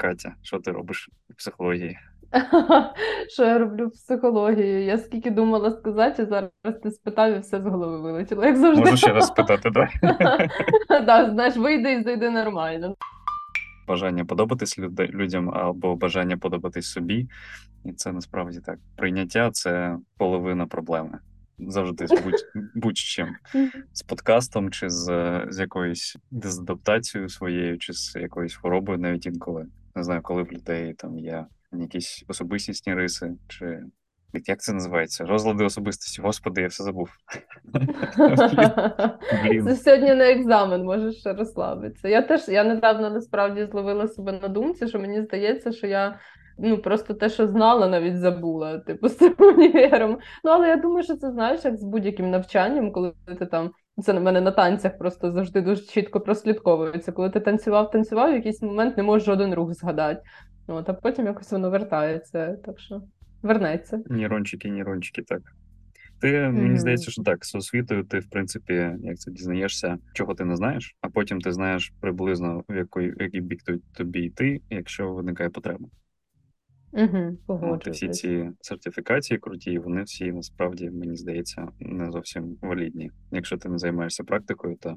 Катя, що ти робиш в психології? Що я роблю в психології? Я скільки думала сказати, зараз ти спитав і все з голови вилетіло, як завжди. Можу ще раз спитати, так? Так, знаєш, вийде і зайде нормально. Бажання подобатись людям або бажання подобатись собі. І це насправді так. Прийняття це половина проблеми. Завжди з будь- будь-чим. З подкастом, чи з, з якоюсь дезадаптацією своєю, чи з якоюсь хворобою, навіть інколи. Не знаю, коли в людей там є якісь особистісні риси, чи як це називається? Розлади особистості. Господи, я все забув. Це сьогодні на екзамен, можеш ще розслабитися. Я теж я недавно насправді зловила себе на думці, що мені здається, що я. Ну, просто те, що знала, навіть забула, типу, з цим універом. Ну, але я думаю, що це знаєш, як з будь-яким навчанням, коли ти там. Це на мене на танцях просто завжди дуже чітко прослідковується. Коли ти танцював, танцював, в якийсь момент не можеш жоден рух згадати. От, а потім якось воно вертається. Так що вернеться. Нейрончики, нейрончики, так. Ти mm-hmm. мені здається, що так, з освітою ти, в принципі, як це дізнаєшся, чого ти не знаєш, а потім ти знаєш приблизно в який, який бік тобі йти, якщо виникає потреба. Угу, От, всі ці сертифікації круті, вони всі насправді, мені здається, не зовсім валідні. Якщо ти не займаєшся практикою, то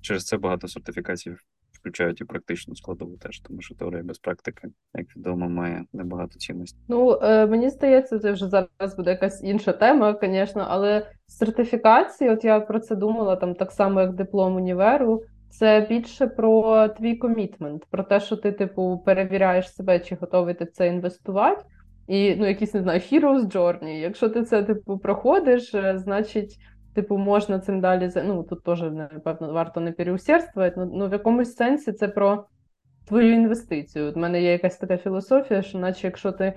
через це багато сертифікацій включають і практичну складову теж, тому що теорія без практики, як відомо, має небагато цінності. Ну е, мені здається, це вже зараз буде якась інша тема, звісно, але сертифікації, от я про це думала там так само, як диплом універу. Це більше про твій комітмент, про те, що ти, типу, перевіряєш себе, чи готовий ти в це інвестувати. І ну, якийсь, не знаю, hero's journey. Якщо ти це типу проходиш, е, значить Типу, можна цим далі ну тут теж напевно варто не переусердствувати, ну, ну в якомусь сенсі це про твою інвестицію. У мене є якась така філософія, що наче якщо ти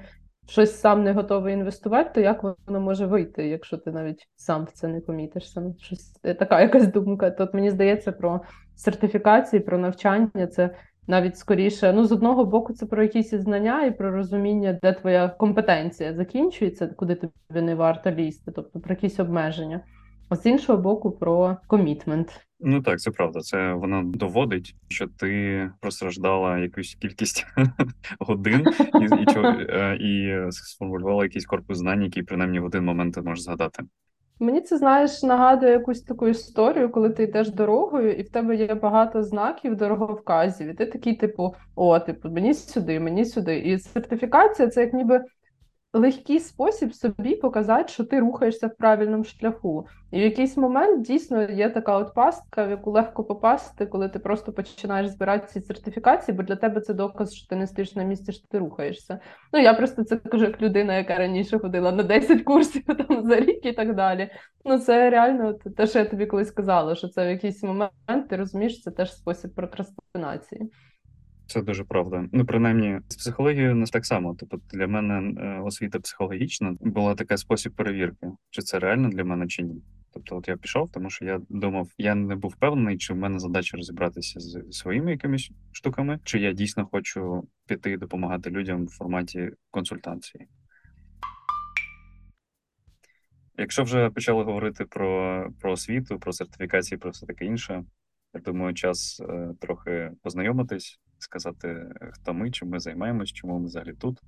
щось сам не готовий інвестувати, то як воно може вийти, якщо ти навіть сам в це не помітиш? Сам щось е, така якась думка. Тут мені здається про сертифікації, про навчання. Це навіть скоріше, ну з одного боку, це про якісь знання і про розуміння, де твоя компетенція закінчується, куди тобі не варто лізти, тобто про якісь обмеження. А з іншого боку, про комітмент. Ну так, це правда. Це воно доводить, що ти простраждала якусь кількість годин і і, е, і сформулювала якийсь корпус знань, який принаймні в один момент ти можеш згадати. Мені це знаєш нагадує якусь таку історію, коли ти йдеш дорогою, і в тебе є багато знаків дороговказів. І ти такий, типу, о, типу, мені сюди, мені сюди. І сертифікація це як ніби легкий спосіб собі показати, що ти рухаєшся в правильному шляху. І в якийсь момент дійсно є така от пастка, в яку легко попасти, коли ти просто починаєш збирати ці сертифікації, бо для тебе це доказ, що ти не стоїш на місці, що ти рухаєшся. Ну я просто це кажу як людина, яка раніше ходила на 10 курсів там за рік і так далі. Ну це реально те, що я тобі колись казала, що це в якийсь момент ти розумієш, це теж спосіб прокрастинації. Це дуже правда. Ну, принаймні, з психологією не так само. Тобто для мене е, освіта психологічна була така спосіб перевірки, чи це реально для мене, чи ні. Тобто, от я пішов, тому що я думав, я не був впевнений, чи в мене задача розібратися з своїми якимись штуками, чи я дійсно хочу піти допомагати людям в форматі консультації. Якщо вже почали говорити про про освіту, про сертифікації, про все таке інше, я думаю, час е, трохи познайомитись сказати, хто ми, чим ми займаємось, чому ми взагалі тут.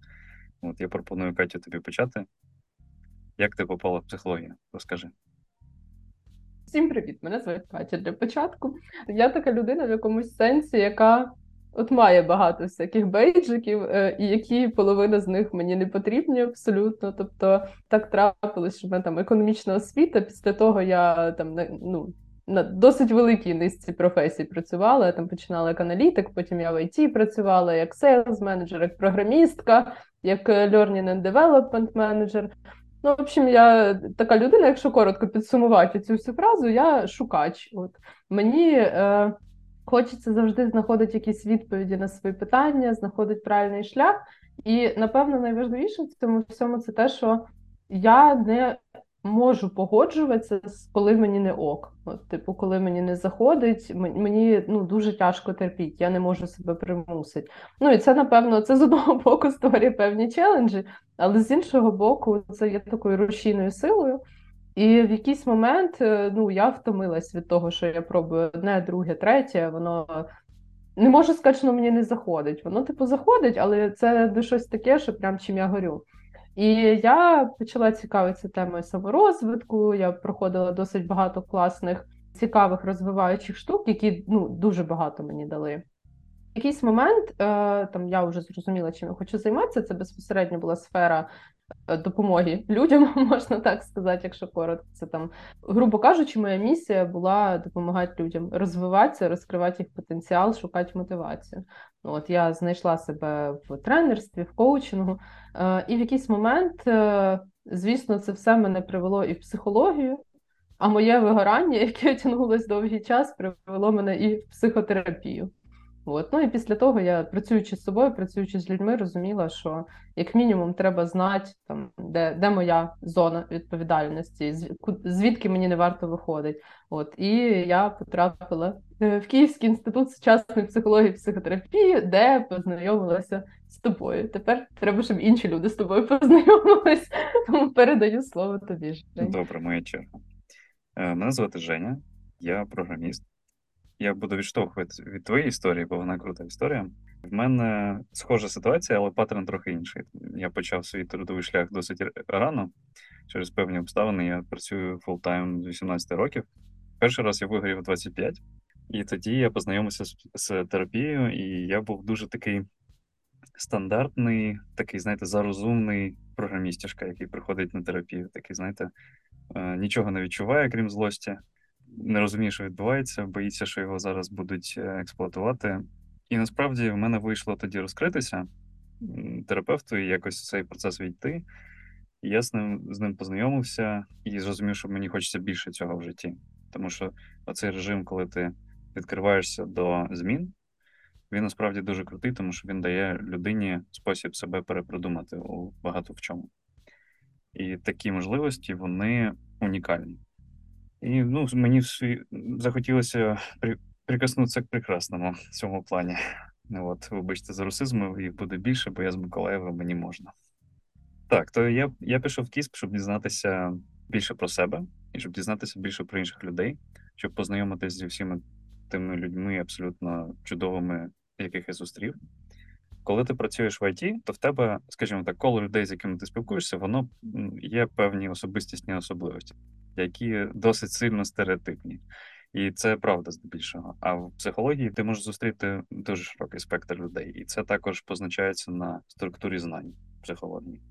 От я пропоную Катю тобі почати. Як ти попала в психологію? Розкажи. Всім привіт! Мене звати Катя для початку. Я така людина в якомусь сенсі, яка от має багато всяких бейджиків, е, і які половина з них мені не потрібні абсолютно. Тобто так трапилось, що в мене там економічна освіта. Після того я там ну, на досить великій низці професій працювала. Я там починала як аналітик, потім я в IT працювала як сейлз менеджер, як програмістка, як learning and development менеджер. Ну, в общем, я така людина, якщо коротко підсумувати цю всю фразу, я шукач. От Мені е, хочеться завжди знаходити якісь відповіді на свої питання, знаходити правильний шлях. І, напевно, найважливіше в цьому всьому це те, що я не можу погоджуватися, коли мені не ок. От, Типу, коли мені не заходить, мені ну, дуже тяжко терпіти, я не можу себе примусити. Ну і це, напевно, це з одного боку створює певні челенджі, але з іншого боку, це є такою рушійною силою. І в якийсь момент е, ну, я втомилась від того, що я пробую одне, друге, третє, воно не можу сказати, що воно мені не заходить. Воно, типу, заходить, але це щось таке, що прям чим я горю. І я почала цікавитися темою саморозвитку. Я проходила досить багато класних, цікавих розвиваючих штук, які ну, дуже багато мені дали. В якийсь момент е, там я вже зрозуміла, чим я хочу займатися. Це безпосередньо була сфера Е, допомоги людям, можна так сказати, якщо коротко. Це там, грубо кажучи, моя місія була допомагати людям розвиватися, розкривати їх потенціал, шукати мотивацію. От я знайшла себе в тренерстві, в коучингу, е, і в якийсь момент, е, звісно, це все мене привело і в психологію. А моє вигорання, яке тягнулося довгий час, привело мене і в психотерапію. От. Ну і після того я, працюючи з собою, працюючи з людьми, розуміла, що як мінімум треба знати, там, де де моя зона відповідальності, звідки мені не варто виходить. От. І я потрапила е, в Київський інститут сучасної психології і психотерапії, де познайомилася з тобою. Тепер треба, щоб інші люди з тобою познайомились, тому передаю слово тобі. Жень. Добре, моя черга. Е, мене звати Женя, я програміст я буду відштовхувати від твоєї історії, бо вона крута історія. В мене схожа ситуація, але паттерн трохи інший. Я почав свій трудовий шлях досить рано. Через певні обставини я працюю full-time з 18 років. Перший раз я вигорів 25, і тоді я познайомився з, з терапією, і я був дуже такий стандартний, такий, знаєте, зарозумний програмістішка, який приходить на терапію. Такий, знаєте, е, нічого не відчуває, крім злості не розуміє, що відбувається, боїться, що його зараз будуть е, експлуатувати. І насправді в мене вийшло тоді розкритися терапевту і якось цей процес війти. Я з ним з ним познайомився і зрозумів, що мені хочеться більше цього в житті. Тому що оцей режим, коли ти відкриваєшся до змін, він насправді дуже крутий, тому що він дає людині спосіб себе перепродумати у багато в чому. І такі можливості вони унікальні. І ну, мені захотілося при... прикоснутися к прекрасному в цьому плані. От, Вибачте, за русизм, їх буде більше, бо я з Миколаєва мені можна. Так, то я я пішов в Кісп, щоб дізнатися більше про себе і щоб дізнатися більше про інших людей, щоб познайомитися зі всіма тими людьми абсолютно чудовими, яких я зустрів. Коли ти працюєш в ІТ, то в тебе, скажімо так, коло людей, з якими ти спілкуєшся, воно є певні особистісні особливості які досить сильно стереотипні. І це правда здебільшого. А в психології ти можеш зустріти дуже широкий спектр людей, і це також позначається на структурі знань психології.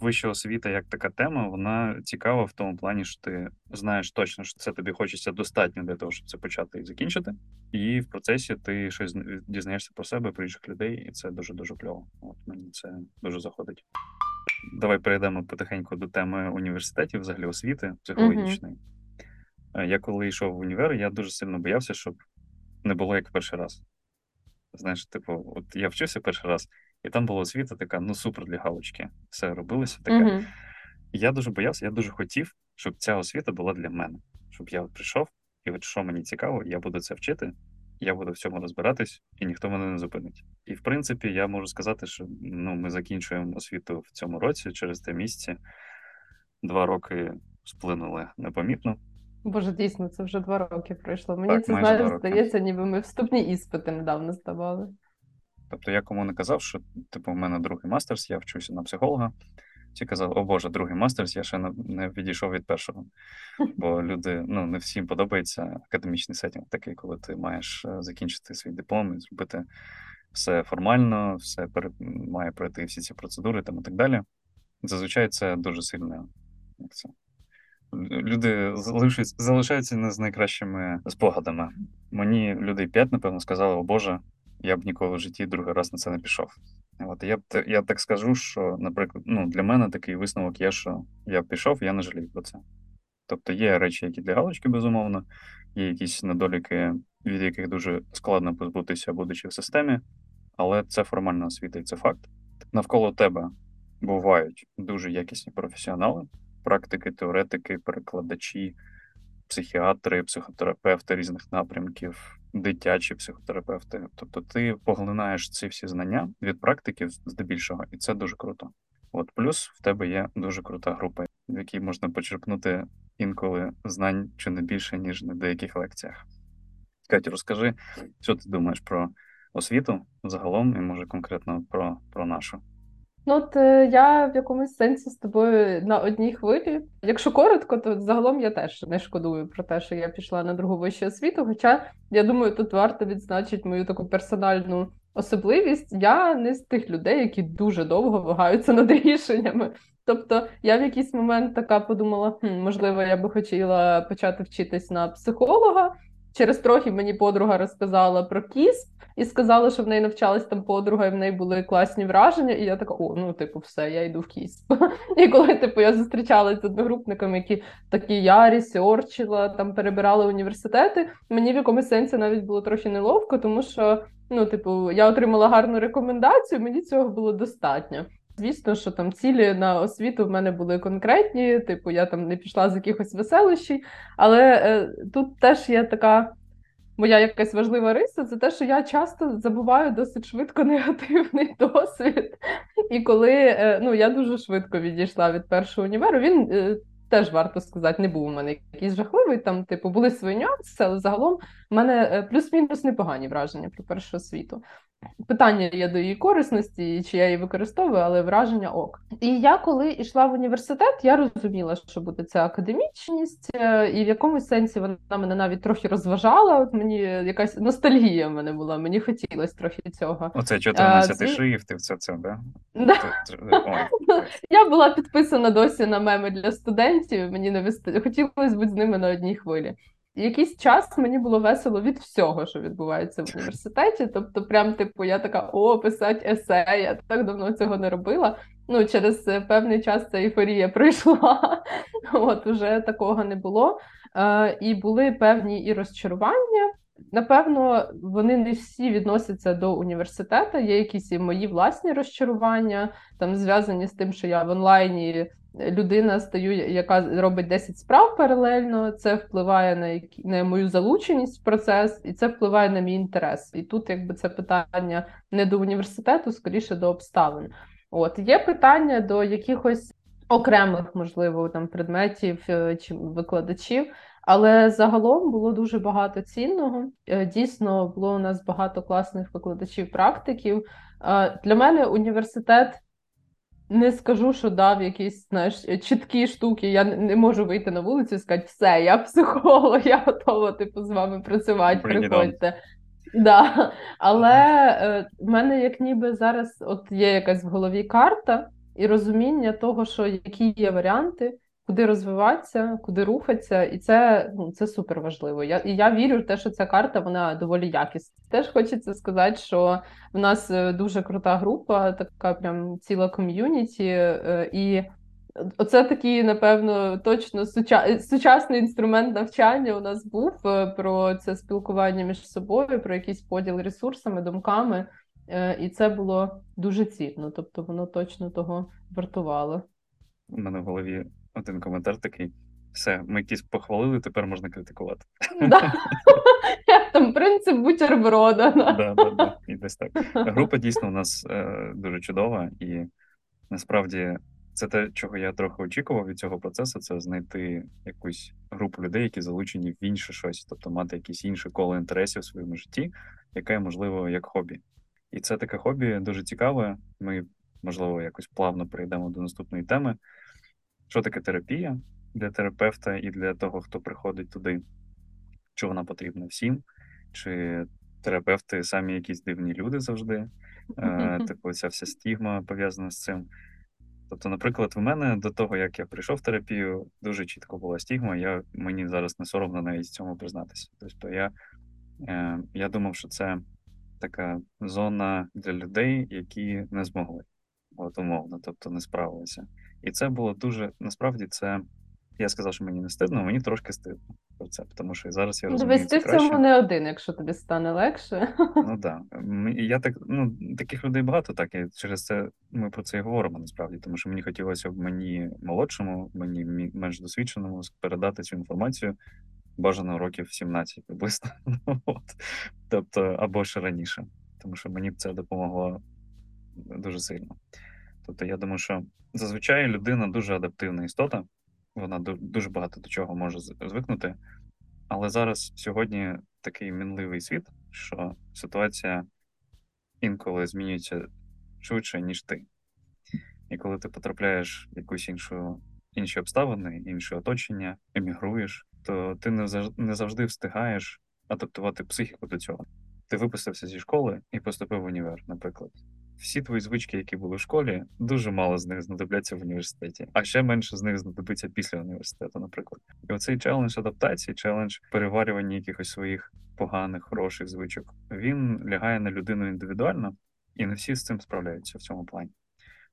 Вища освіта, як така тема, вона цікава в тому плані, що ти знаєш точно, що це тобі хочеться достатньо для того, щоб це почати і закінчити. І в процесі ти щось дізнаєшся про себе, про інших людей, і це дуже дуже кльово. От мені це дуже заходить. Давай перейдемо потихеньку до теми університетів, взагалі освіти психологічної. Uh-huh. Я коли йшов в універ, я дуже сильно боявся, щоб не було як перший раз. Знаєш, типу, от я вчився перший раз, і там була освіта така, ну супер для галочки. Все робилося таке. Uh-huh. Я дуже боявся, я дуже хотів, щоб ця освіта була для мене. Щоб я прийшов, і от що мені цікаво, я буду це вчити, я буду в цьому розбиратись, і ніхто мене не зупинить. І в принципі, я можу сказати, що ну, ми закінчуємо освіту в цьому році через те місці. Два роки сплинули непомітно. Боже, дійсно, це вже два роки пройшло. Мені так, це знаєш, здається, ніби ми вступні іспити недавно здавали. Тобто, я кому не казав, що типу, в мене другий мастерс, я вчуся на психолога. Всі казали, о Боже, другий мастерс, я ще не відійшов від першого. Бо люди, ну не всім подобається академічний сетінг, такий, коли ти маєш е, закінчити свій диплом і зробити все формально, все пере... має пройти всі ці процедури там і так далі. Зазвичай це дуже сильно. Як це? Люди залишаються, залишаються не з найкращими спогадами. Мені людей п'ять, напевно, сказали, о Боже, я б ніколи в житті другий раз на це не пішов. От я б я так скажу, що, наприклад, ну, для мене такий висновок є, що я пішов, я не жалію про це. Тобто є речі, які для галочки, безумовно, є якісь недоліки, від яких дуже складно позбутися, будучи в системі, але це формальна освіта і це факт. Навколо тебе бувають дуже якісні професіонали, практики, теоретики, перекладачі, психіатри, психотерапевти різних напрямків, дитячі психотерапевти. Тобто ти поглинаєш ці всі знання від практики здебільшого, і це дуже круто. От плюс в тебе є дуже крута група, в якій можна почерпнути інколи знань чи не більше, ніж на деяких лекціях. Катю, розкажи, що ти думаєш про освіту загалом, і може конкретно про, про нашу. Ну, от е, я в якомусь сенсі з тобою на одній хвилі. Якщо коротко, то загалом я теж не шкодую про те, що я пішла на другу вищу освіту. Хоча я думаю, тут варто відзначити мою таку персональну особливість. Я не з тих людей, які дуже довго вагаються над рішеннями. Тобто я в якийсь момент така подумала: хм, можливо, я би хотіла почати вчитись на психолога. Через трохи мені подруга розказала про кіс і сказала, що в неї навчалась там подруга, і в неї були класні враження. І я така, о, ну типу, все, я йду в кіс. І коли типу я зустрічалася з одногрупниками, які такі я ресерчила, там перебирали університети, мені в якомусь сенсі навіть було трохи неловко, тому що ну, типу, я отримала гарну рекомендацію, мені цього було достатньо. Звісно, що там цілі на освіту в мене були конкретні, типу, я там не пішла з якихось веселощів, але е, тут теж є така моя якась важлива риса, це те, що я часто забуваю досить швидко негативний досвід. І коли е, ну, я дуже швидко відійшла від першого універу, він е, теж варто сказати, не був у мене якийсь жахливий. Там, типу, були свої нюанси, але загалом в мене е, плюс-мінус непогані враження про першу освіту. Питання є до її корисності, чи я її використовую, але враження ок. І я, коли йшла в університет, я розуміла, що буде ця академічність, е, і в якомусь сенсі вона мене навіть трохи розважала. От мені якась ностальгія в мене була, мені хотілося трохи цього. Оце 14 Зві... шрифт і все це, да? да? Я була підписана досі на меми для студентів. Мені не вист... хотілося бути з ними на одній хвилі якийсь час мені було весело від всього, що відбувається в університеті. Тобто, прям типу, я така о, писати есе, я так давно цього не робила. Ну, через е, певний час ця ейфорія пройшла. От уже такого не було. Е, І були певні і розчарування. Напевно, вони не всі відносяться до університету. Є якісь і мої власні розчарування, там зв'язані з тим, що я в онлайні людина стаю, яка робить 10 справ паралельно. Це впливає на на мою залученість в процес, і це впливає на мій інтерес. І тут, якби це питання не до університету, скоріше до обставин. От є питання до якихось окремих, можливо, там предметів е, чи викладачів. Але загалом було дуже багато цінного. Е, дійсно, було у нас багато класних викладачів, практиків. Е, для мене університет не скажу, що дав якісь знаєш, чіткі штуки. Я не можу вийти на вулицю і сказати, все, я психолог, я готова типу, з вами працювати, приходьте. Да. Але е, в мене як ніби зараз от є якась в голові карта і розуміння того, що які є варіанти, куди розвиватися, куди рухатися, і це ну, це супер важливо. Я і я вірю в те, що ця карта вона доволі якісна. Теж хочеться сказати, що в нас е, дуже крута група, така прям ціла ком'юніті, е, і оце такий, напевно, точно суча... сучасний інструмент навчання у нас був е, про це спілкування між собою, про якийсь поділ ресурсами, думками. І це було дуже цінно, тобто воно точно того вартувало. У мене в голові один коментар такий. Все, ми якісь похвалили, тепер можна критикувати. Там принцип бутерброда. Да, да, да. І десь так. Група дійсно у нас е, дуже чудова, і насправді це те, чого я трохи очікував від цього процесу, це знайти якусь групу людей, які залучені в інше щось, тобто мати якісь інші коло інтересів в своєму житті, яке можливо як хобі. І це таке хобі дуже цікаве. Ми, можливо, якось плавно перейдемо до наступної теми що таке терапія для терапевта і для того, хто приходить туди, що вона потрібна всім, чи терапевти самі якісь дивні люди завжди, е, типу, ця вся стігма пов'язана з цим. Тобто, наприклад, в мене до того, як я прийшов в терапію, дуже чітко була стігма, я, мені зараз не соромно навіть цьому признатися. Тобто я, е, я думав, що це така зона для людей, які не змогли, от умовно, тобто не справилися. І це було дуже насправді це. Я сказав, що мені не стидно, мені трошки стидно про це, тому що зараз я розумію. Дивись, ти в цьому не один, якщо тобі стане легше. Ну так. Я так, ну, таких людей багато, так і через це ми про це і говоримо насправді, тому що мені хотілося б мені молодшому, мені менш досвідченому передати цю інформацію бажано років 17 приблизно. От. Тобто, або ще раніше, тому що мені б це допомогло дуже сильно. Тобто, я думаю, що зазвичай людина дуже адаптивна істота, вона дуже багато до чого може звикнути. Але зараз сьогодні такий мінливий світ, що ситуація інколи змінюються швидше, ніж ти. І коли ти потрапляєш в якусь іншу інші обставини, інше оточення, емігруєш, то ти не завжди, не завжди встигаєш адаптувати психіку до цього. Ти випустився зі школи і поступив в універ, наприклад. Всі твої звички, які були в школі, дуже мало з них знадобляться в університеті, а ще менше з них знадобиться після університету, наприклад. І оцей челендж адаптації, челендж переварювання якихось своїх поганих, хороших звичок, він лягає на людину індивідуально, і не всі з цим справляються в цьому плані.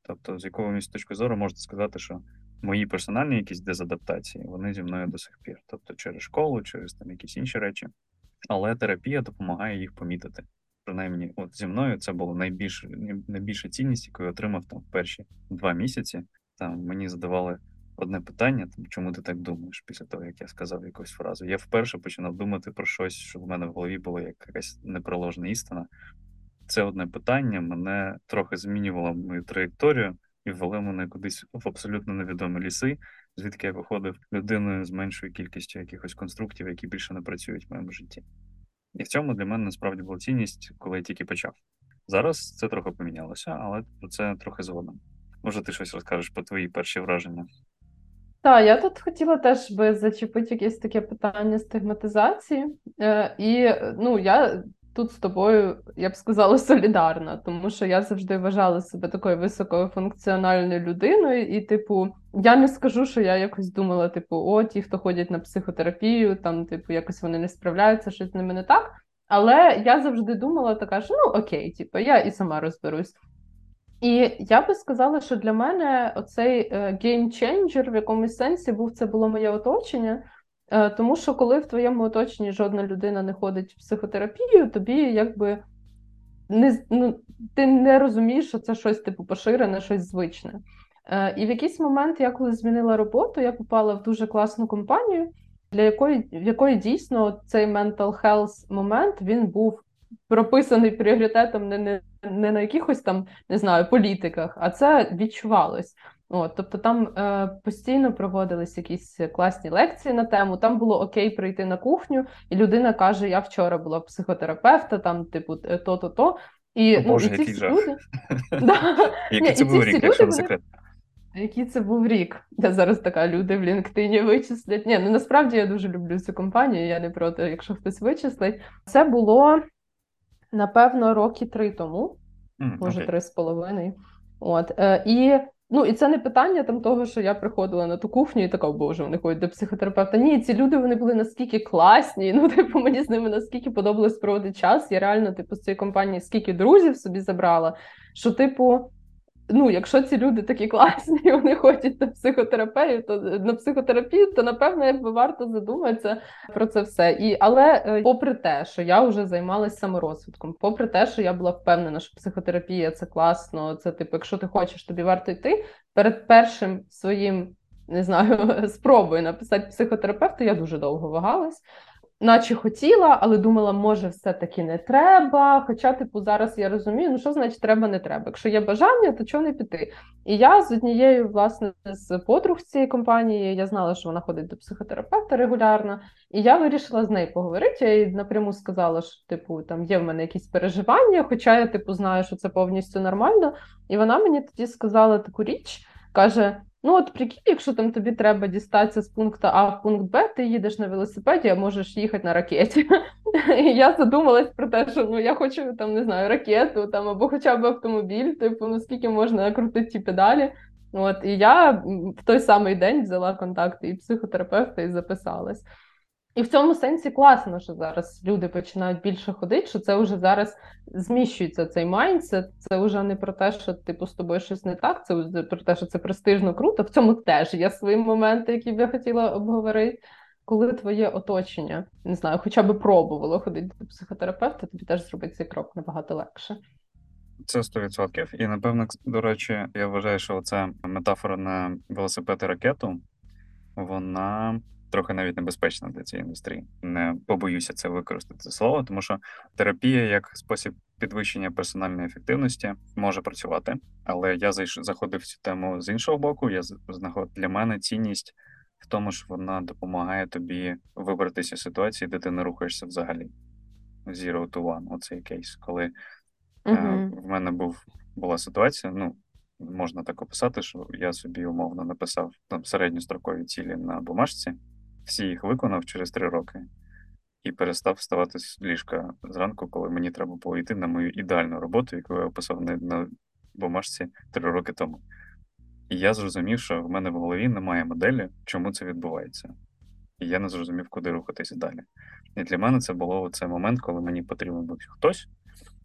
Тобто, з якогось точки зору можна сказати, що мої персональні якісь дезадаптації, вони зі мною до сих пір. Тобто через школу, через там якісь інші речі. Але терапія допомагає їх помітити. Принаймні, от зі мною це було найбільше найбільша цінність, яку я отримав там в перші два місяці. Там мені задавали одне питання: там, чому ти так думаєш після того, як я сказав якусь фразу. Я вперше починав думати про щось, що в мене в голові було як якась непроложна істина. Це одне питання мене трохи змінювало мою траєкторію і ввели мене кудись в абсолютно невідомі ліси, звідки я виходив людиною з меншою кількістю якихось конструктів, які більше не працюють в моєму житті. І в цьому для мене насправді була цінність, коли я тільки почав. Зараз це трохи помінялося, але про це трохи згодом. Може, ти щось розкажеш про твої перші враження? Так, я тут хотіла теж би зачепити якесь таке питання стигматизації. Е, І ну, я тут з тобою, я б сказала, солідарна, тому що я завжди вважала себе такою високофункціональною людиною, і, типу, я не скажу, що я якось думала, типу, о, ті, хто ходять на психотерапію, там, типу, якось вони не справляються, щось з ними не так. Але я завжди думала така, що ну окей, типу, я і сама розберусь. І я би сказала, що для мене оцей геймченджер в якомусь сенсі був це було моє оточення. Е, тому що коли в твоєму оточенні жодна людина не ходить в психотерапію, тобі якби не ну, ти не розумієш, що це щось типу поширене, щось звичне. Е, і в якийсь момент, я коли змінила роботу, я попала в дуже класну компанію, для якої в якої дійсно цей mental health момент він був прописаний пріоритетом не, не, не на якихось там не знаю політиках, а це відчувалось. От, Тобто там е, постійно проводились якісь класні лекції на тему. Там було окей прийти на кухню, і людина каже: Я вчора була психотерапевта, там, типу, то-то, то. І, О, ну, Боже, і ці який всі жах. люди... Який це був рік, якщо не секрет? Який це був рік? Де зараз така люди в LinkedIn вичислять. Ні, ну насправді я дуже люблю цю компанію, я не проти, якщо хтось вичислить. Це було напевно роки три тому, mm, може три з половиною. От, е, І Ну і це не питання там того, що я приходила на ту кухню і така, боже, вони ходять до психотерапевта. Ні, ці люди вони були наскільки класні. Ну, типу, мені з ними наскільки подобалось проводити час. Я реально, типу, з цієї компанії скільки друзів собі забрала, що, типу, ну, якщо ці люди такі класні, і вони ходять на психотерапію, то на психотерапію, то напевно якби варто задуматися про це все. І але е, попри те, що я вже займалася саморозвитком, попри те, що я була впевнена, що психотерапія це класно, це типу, якщо ти хочеш, тобі варто йти перед першим своїм. Не знаю, спробую написати психотерапевту, я дуже довго вагалась наче хотіла, але думала, може, все-таки не треба. Хоча, типу, зараз я розумію, ну що значить треба, не треба. Якщо є бажання, то чого не піти? І я з однією, власне, з подруг цієї компанії, я знала, що вона ходить до психотерапевта регулярно, і я вирішила з нею поговорити. Я їй напряму сказала, що типу там є в мене якісь переживання, хоча я типу знаю, що це повністю нормально. І вона мені тоді сказала таку річ, каже. Ну, от прикинь, якщо там тобі треба дістатися з пункту А в пункт Б, ти їдеш на велосипеді, а можеш їхати на ракеті. І я задумалась про те, що ну я хочу там не знаю ракету там або хоча б автомобіль, типу, ну скільки можна крутити ті педалі. От і я в той самий день взяла контакти і психотерапевта і записалась. І в цьому сенсі класно, що зараз люди починають більше ходити, що це вже зараз зміщується цей майндсет. Це вже не про те, що типу з тобою щось не так, це про те, що це престижно круто. В цьому теж є свої моменти, які б я хотіла обговорити. Коли твоє оточення не знаю, хоча б пробувало ходити до психотерапевта, тобі теж зробити цей крок набагато легше. Це 100%. І напевно, до речі, я вважаю, що ця метафора на велосипед і ракету, вона трохи навіть небезпечна для цієї індустрії. Не побоюся це використати це слово, тому що терапія як спосіб підвищення персональної ефективності може працювати. Але я заходив в цю тему з іншого боку. Я знаход для мене цінність в тому, що вона допомагає тобі вибратися з ситуації, де ти не рухаєшся взагалі. Zero to one, оцей кейс, коли Uh-huh. В мене був була ситуація. Ну можна так описати, що я собі умовно написав там середньострокові цілі на бумажці, всі їх виконав через три роки і перестав вставати з ліжка зранку, коли мені треба було йти на мою ідеальну роботу, яку я описав на, на бумажці три роки тому. І я зрозумів, що в мене в голові немає моделі, чому це відбувається. І я не зрозумів, куди рухатись далі. І для мене це було цей момент, коли мені потрібен був хтось,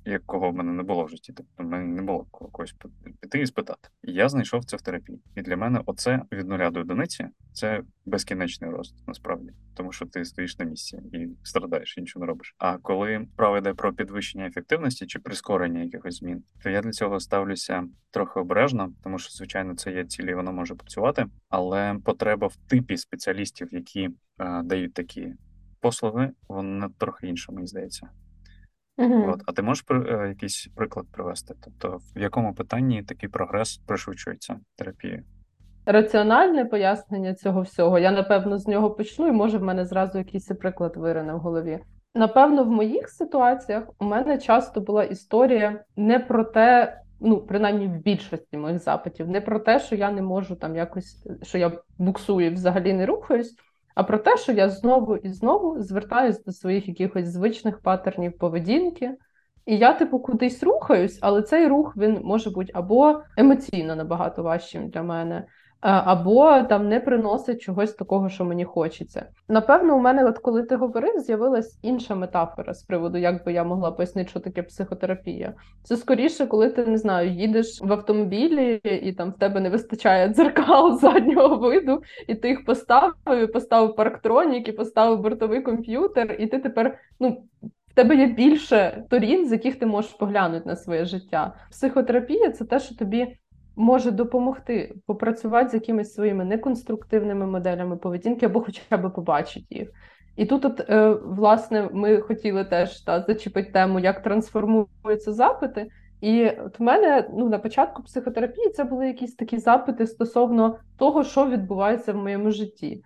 якого в мене не було в житті. Тобто в мене не було когось піти і спитати. Я знайшов це в терапії. І для мене оце від нуля до одиниці це безкінечний рост, насправді, тому що ти стоїш на місці і страдаєш, і нічого не робиш. А коли справа йде про підвищення ефективності чи прискорення якихось змін, то я для цього ставлюся трохи обережно, тому що, звичайно, це є цілі, воно може працювати, але потреба в типі спеціалістів, які е, дають такі послуги, вона трохи інша, мені здається. Угу. От. А ти можеш е, якийсь приклад привести? Тобто, в якому питанні такий прогрес пришвидшується терапією? Раціональне пояснення цього всього. Я напевно з нього почну, і може в мене зразу якийсь приклад вирине в голові. Напевно, в моїх ситуаціях у мене часто була історія не про те, ну принаймні в більшості моїх запитів, не про те, що я не можу там якось, що я буксую і взагалі не рухаюсь а про те, що я знову і знову звертаюся до своїх якихось звичних паттернів поведінки. І я, типу, кудись рухаюсь, але цей рух він може бути або емоційно набагато важчим для мене, або там не приносить чогось такого, що мені хочеться. Напевно, у мене, от коли ти говорив, з'явилась інша метафора з приводу, як би я могла пояснити, що таке психотерапія. Це скоріше, коли ти не знаю, їдеш в автомобілі, і там в тебе не вистачає дзеркал заднього виду, і ти їх поставив, поставив парктронік, і поставив бортовий комп'ютер, і ти тепер ну. В тебе є більше торін, з яких ти можеш поглянути на своє життя. Психотерапія це те, що тобі може допомогти попрацювати з якимись своїми неконструктивними моделями поведінки або хоча б побачити їх. І тут, от, е, власне, ми хотіли теж та, зачепити тему, як трансформуються запити. І от в мене ну, на початку психотерапії це були якісь такі запити стосовно того, що відбувається в моєму житті.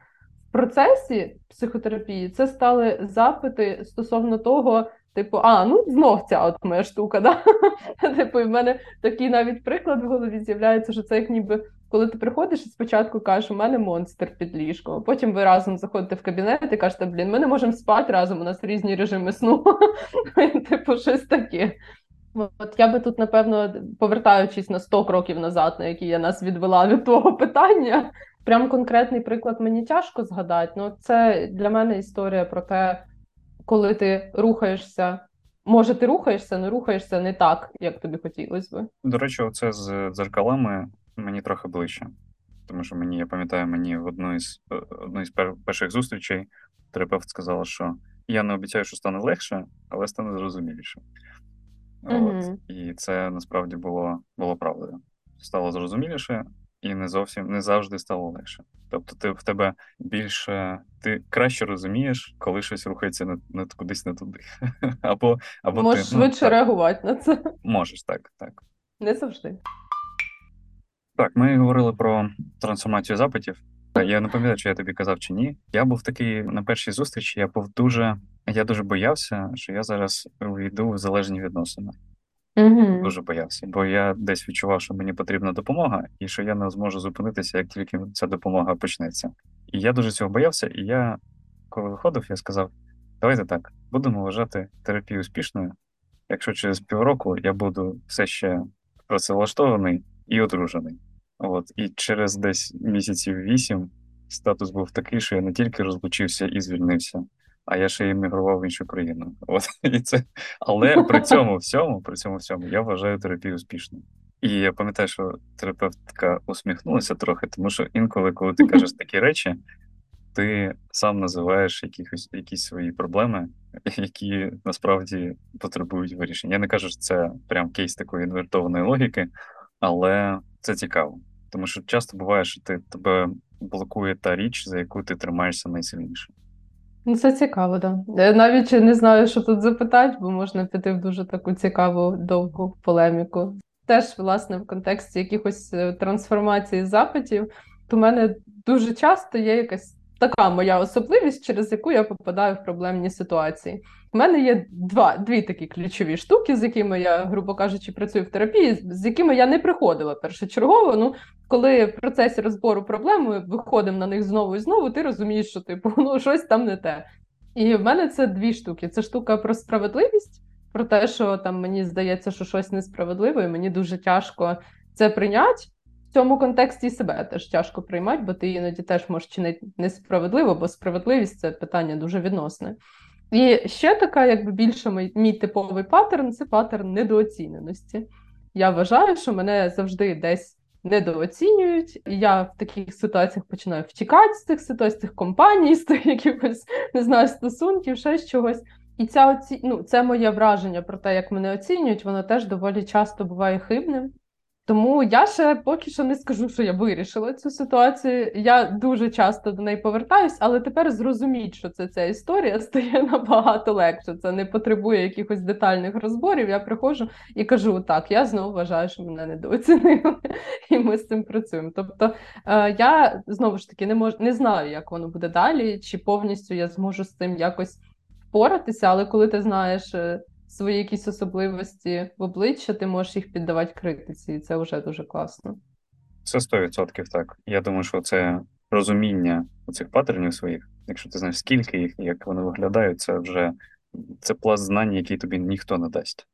В процесі психотерапії це стали запити стосовно того, Типу, а, ну знов ця от моя штука, да? Типу, в мене такий навіть приклад в голові з'являється, що це як ніби коли ти приходиш і спочатку кажеш, у мене монстр під ліжком, потім ви разом заходите в кабінет і кажете, блін, ми не можемо спати разом, у нас різні режими сну. Типу, щось таке. От я би тут, напевно, повертаючись на 100 кроків назад, на які я нас відвела від того питання, прям конкретний приклад мені тяжко згадати. Ну, це для мене історія про те коли ти рухаєшся. Може, ти рухаєшся, але рухаєшся не так, як тобі хотілося би. До речі, оце з дзеркалами мені трохи ближче. Тому що мені, я пам'ятаю, мені в одну із е, одну із перших зустрічей терапевт сказала, що я не обіцяю, що стане легше, але стане зрозуміліше. Mm-hmm. От. І це насправді було було правдою. Стало зрозуміліше, і не зовсім не завжди стало легше. Тобто, ти в тебе більше ти краще розумієш, коли щось рухається не, не кудись не туди. Або або можеш ти, ну, швидше ну, реагувати на це. Можеш так, так. Не завжди. Так, ми говорили про трансформацію запитів. Я не пам'ятаю, чи я тобі казав чи ні. Я був такий на першій зустрічі. Я був дуже, я дуже боявся, що я зараз увійду в залежні відносини. Угу. Дуже боявся, бо я десь відчував, що мені потрібна допомога, і що я не зможу зупинитися, як тільки ця допомога почнеться. І я дуже цього боявся. І я, коли виходив, я сказав: давайте так, будемо вважати терапію успішною. Якщо через півроку я буду все ще працевлаштований і одружений. От і через десь місяців вісім статус був такий, що я не тільки розлучився і звільнився а я ще іммігрував в іншу країну. От і це, але при цьому всьому, при цьому всьому, я вважаю терапію успішною. І я пам'ятаю, що терапевтка усміхнулася трохи, тому що інколи, коли ти кажеш такі речі, ти сам називаєш якісь якісь свої проблеми, які насправді потребують вирішення. Я не кажу, що це прям кейс такої інвертованої логіки, але це цікаво. Тому що часто буває, що ти тебе блокує та річ, за яку ти тримаєшся найсильніше. Ну, це цікаво. Да. навіть не знаю, що тут запитати, бо можна піти в дуже таку цікаву довгу полеміку. Теж, власне, в контексті якихось е, трансформації запитів, то в мене дуже часто є якась така моя особливість, через яку я попадаю в проблемні ситуації. У мене є два дві такі ключові штуки, з якими я, грубо кажучи, працюю в терапії, з якими я не приходила першочергово. Ну, коли в процесі розбору проблеми виходимо на них знову і знову, ти розумієш, що типу ну щось там не те. І в мене це дві штуки: це штука про справедливість, про те, що там мені здається, що щось несправедливе, і мені дуже тяжко це прийняти. В цьому контексті себе теж тяжко приймати, бо ти іноді теж можеш чинити несправедливо, бо справедливість це питання дуже відносне. І ще така, якби більше мій, мій типовий паттерн це паттерн недооціненості. Я вважаю, що мене завжди десь недооцінюють, і я в таких ситуаціях починаю втікати з цих ситуацій, з цих компаній, з тих якихось не знаю, стосунків, ще з чогось. І ця оці... ну, це моє враження про те, як мене оцінюють, воно теж доволі часто буває хибним. Тому я ще поки що не скажу, що я вирішила цю ситуацію. Я дуже часто до неї повертаюсь, але тепер зрозуміть, що це ця історія стає набагато легше. Це не потребує якихось детальних розборів. Я приходжу і кажу: так, я знову вважаю, що мене недооцінили, і ми з цим працюємо. Тобто е, я знову ж таки не можу не знаю, як воно буде далі, чи повністю я зможу з цим якось впоратися, але коли ти знаєш. Свої якісь особливості в обличчя, ти можеш їх піддавати критиці, і це вже дуже класно. Це 100% так. Я думаю, що це розуміння цих паттернів своїх, якщо ти знаєш, скільки їх, як вони виглядають, це вже це пласт знань, який тобі ніхто не дасть.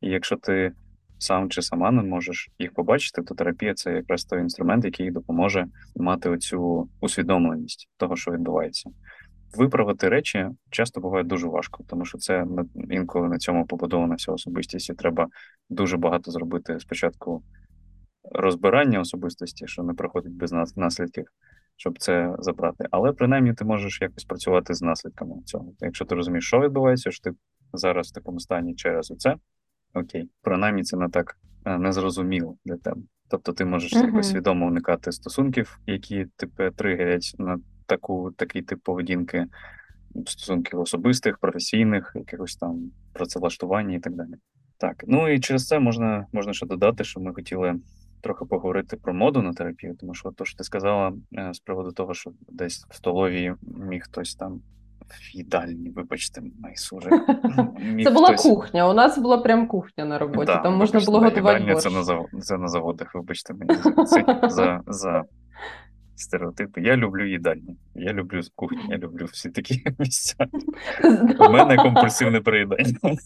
І якщо ти сам чи сама не можеш їх побачити, то терапія це якраз той інструмент, який допоможе мати оцю усвідомленість того, що відбувається виправити речі часто буває дуже важко, тому що це інколи на цьому побудована вся особистість, і треба дуже багато зробити спочатку розбирання особистості, що не проходить без наслідків, щоб це забрати. Але принаймні ти можеш якось працювати з наслідками цього. Якщо ти розумієш, що відбувається, що ти зараз в такому стані через оце, окей, принаймні це не так е, незрозуміло для тебе. Тобто ти можеш uh-huh. якось свідомо уникати стосунків, які тебе тригерять на таку, такий тип поведінки стосунків особистих, професійних, якихось там працевлаштування і так далі. Так, ну і через це можна можна ще додати, що ми хотіли трохи поговорити про моду на терапію, тому що то, що ти сказала е, з приводу того, що десь в столові міг хтось там в їдальні, вибачте, майсуже. Це була хтось... кухня. У нас була прям кухня на роботі. Да, там можна було готувати. борщ. Це на завод, це на заводах, вибачте мені за, за стереотипи. Я люблю їдальні, я люблю кухню, я люблю всі такі місця. У мене компульсивне переїдання.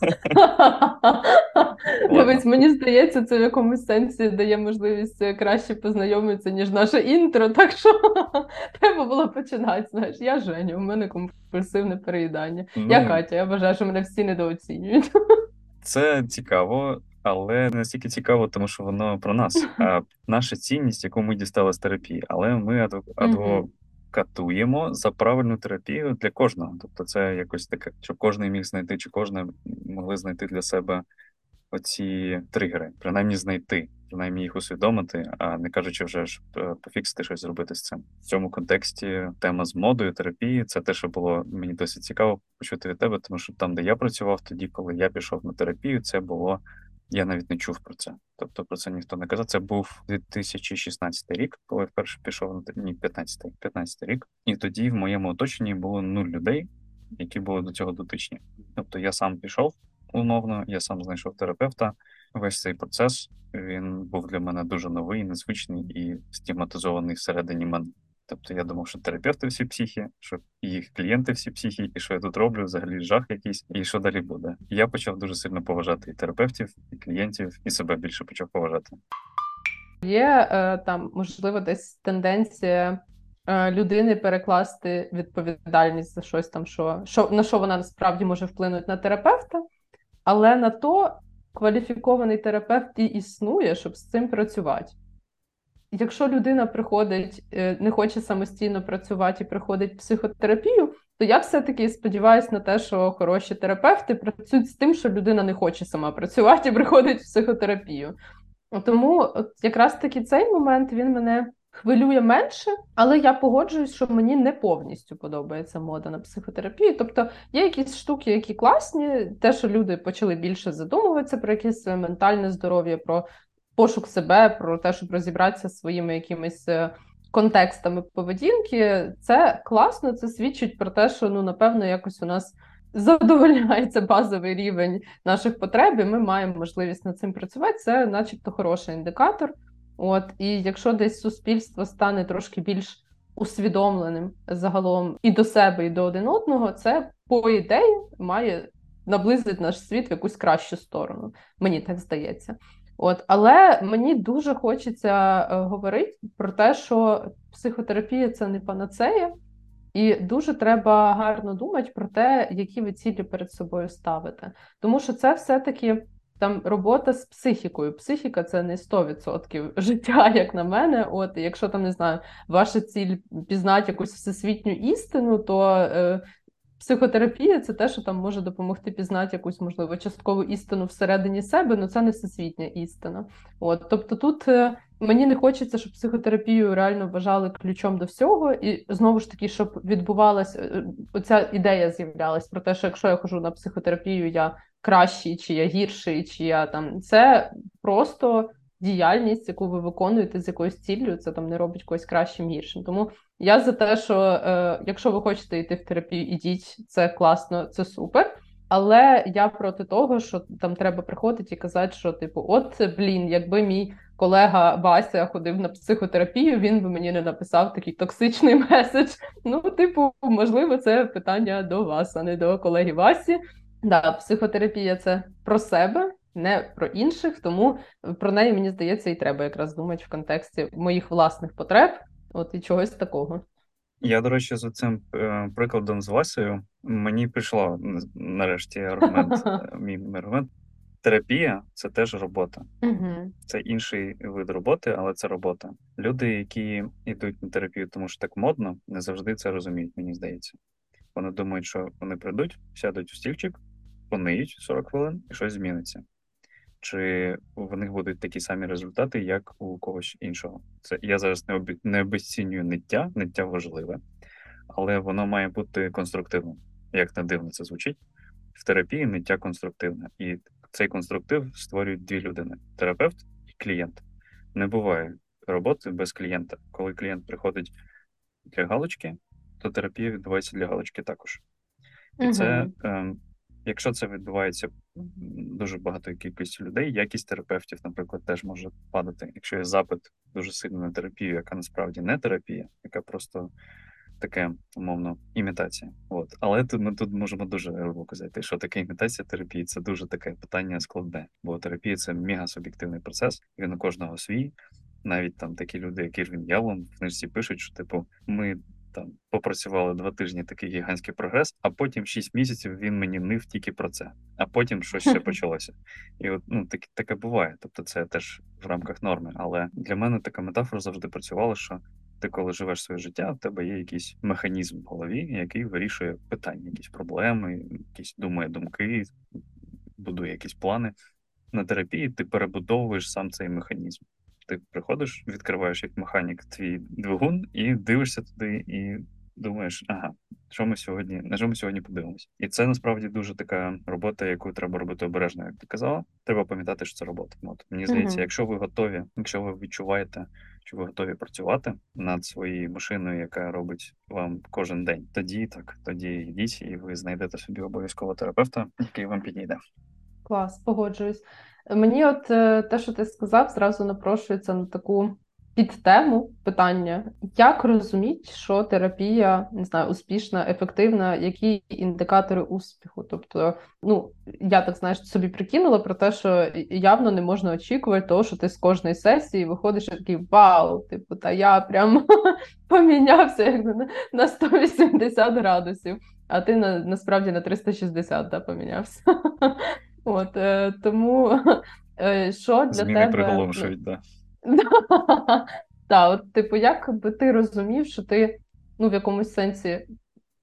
Дивись, мені здається, це в якомусь сенсі дає можливість краще познайомитися, ніж наше інтро. Так що треба було починати. Знаєш, я Женя, у мене компульсивне переїдання. Ну, я Катя, я вважаю, що мене всі недооцінюють. Це цікаво. Але не настільки цікаво, тому що воно про нас, а наша цінність, яку ми дістали з терапії, але ми адвокатуємо за правильну терапію для кожного. Тобто, це якось таке, щоб кожен міг знайти, чи кожне могли знайти для себе оці тригери, принаймні знайти, принаймні їх усвідомити, а не кажучи, вже ж е, пофіксити щось зробити з цим. В цьому контексті тема з модою терапії це те, що було мені досить цікаво почути від тебе, тому що там, де я працював тоді, коли я пішов на терапію, це було. Я навіть не чув про це. Тобто про це ніхто не казав. Це був 2016 рік, коли вперше пішов на ні, 15 15 рік. І тоді в моєму оточенні було нуль людей, які були до цього дотичні. Тобто я сам пішов умовно, я сам знайшов терапевта. Весь цей процес він був для мене дуже новий, незвичний і стигматизований всередині мене. Тобто я думав, що терапевти всі психі, що їх клієнти всі психі, і що я тут роблю, взагалі жах якийсь, і що далі буде. Я почав дуже сильно поважати і терапевтів, і клієнтів, і себе більше почав поважати. Є е, там, можливо, десь тенденція е, людини перекласти відповідальність за щось там, що, що на що вона насправді може вплинути на терапевта, але на то кваліфікований терапевт і існує, щоб з цим працювати. Якщо людина приходить, е, не хоче самостійно працювати і приходить в психотерапію, то я все-таки сподіваюся на те, що хороші терапевти працюють з тим, що людина не хоче сама працювати і приходить в психотерапію. Тому от якраз таки цей момент він мене хвилює менше, але я погоджуюсь, що мені не повністю подобається мода на психотерапію. Тобто є якісь штуки, які класні, те, що люди почали більше задумуватися про якесь своє ментальне здоров'я, про пошук себе, про те, щоб розібратися зі своїми якимись е, контекстами поведінки, це класно, це свідчить про те, що ну напевно якось у нас задовольняється базовий рівень наших потреб, і ми маємо можливість над цим працювати. Це, начебто, хороший індикатор. От і якщо десь суспільство стане трошки більш усвідомленим загалом і до себе, і до один одного, це по ідеї має наблизити наш світ в якусь кращу сторону. Мені так здається. От, але мені дуже хочеться е, говорити про те, що психотерапія це не панацея, і дуже треба гарно думати про те, які ви цілі перед собою ставите. Тому що це все-таки там робота з психікою. Психіка це не 100% життя, як на мене. От якщо там не знаю, ваша ціль пізнати якусь всесвітню істину, то е, психотерапія це те, що там може допомогти пізнати якусь, можливо, часткову істину всередині себе, але це не всесвітня істина. От, Тобто тут е, мені не хочеться, щоб психотерапію реально вважали ключом до всього, і знову ж таки, щоб відбувалася е, оця ідея з'являлась про те, що якщо я хожу на психотерапію, я кращий, чи я гірший, чи я там це просто діяльність, яку ви виконуєте з якоюсь ціллю, це там не робить когось кращим гіршим. Тому я за те, що е, якщо ви хочете йти в терапію, ідіть, це класно, це супер. Але я проти того, що там треба приходити і казати, що типу, от блін, якби мій колега Вася ходив на психотерапію, він би мені не написав такий токсичний меседж. Ну, типу, можливо, це питання до вас, а не до колеги Васі. Да, психотерапія це про себе, не про інших, тому про неї мені здається і треба якраз думати в контексті моїх власних потреб, от і чогось такого. Я, до речі, з цим е, прикладом з Васею мені прийшло нарешті аргумент. Е, мій аргумент. Терапія це теж робота. Угу. Це інший вид роботи, але це робота. Люди, які йдуть на терапію, тому що так модно, не завжди це розуміють, мені здається. Вони думають, що вони прийдуть, сядуть в стільчик, пониють 40 хвилин і щось зміниться чи в них будуть такі самі результати, як у когось іншого. Це я зараз не обі... не обесцінюю ниття, ниття важливе, але воно має бути конструктивним. Як не дивно це звучить в терапії ниття конструктивне, і цей конструктив створюють дві людини: терапевт і клієнт. Не буває роботи без клієнта. Коли клієнт приходить для галочки, то терапія відбувається для галочки також. І угу. це е, Якщо це відбувається дуже багато кількістю людей, якість терапевтів, наприклад, теж може падати. Якщо є запит дуже сильно на терапію, яка насправді не терапія, яка просто таке, умовно, імітація. От. Але тут ми тут можемо дуже глибоко зайти, що таке імітація терапії це дуже таке питання складне, бо терапія це мега суб'єктивний процес, він у кожного свій. Навіть там такі люди, як Ірвін Ялом, в книжці пишуть, що типу ми там попрацювали два тижні такий гігантський прогрес, а потім шість місяців він мені нив тільки про це, а потім щось ще почалося. І от ну так, таке буває. Тобто, це теж в рамках норми. Але для мене така метафора завжди працювала, що ти, коли живеш своє життя, у тебе є якийсь механізм в голові, який вирішує питання, якісь проблеми, якісь думає думки, будує якісь плани. На терапії ти перебудовуєш сам цей механізм ти приходиш, відкриваєш як механік твій двигун і дивишся туди, і думаєш, ага, що ми сьогодні, на що ми сьогодні подивимося? І це насправді дуже така робота, яку треба робити обережно, як ти казала. Треба пам'ятати, що це робота. От мені здається, mm-hmm. якщо ви готові, якщо ви відчуваєте, що ви готові працювати над своєю машиною, яка робить вам кожен день, тоді так, тоді йдіть, і ви знайдете собі обов'язково терапевта, який вам підійде. Клас, погоджуюсь. Мені, от е, те, що ти сказав, зразу напрошується на таку підтему питання, як розуміти, що терапія не знаю, успішна, ефективна, які індикатори успіху? Тобто, ну я так знаєш, собі прикинула про те, що явно не можна очікувати, того, що ти з кожної сесії виходиш і такий вау, типу, та я прям помінявся як на 180 градусів, а ти на насправді на 360 да, помінявся. От е, тому е, що для Зміни тебе приголомшують, так. Так, от, типу, як би ти розумів, що ти ну, в якомусь сенсі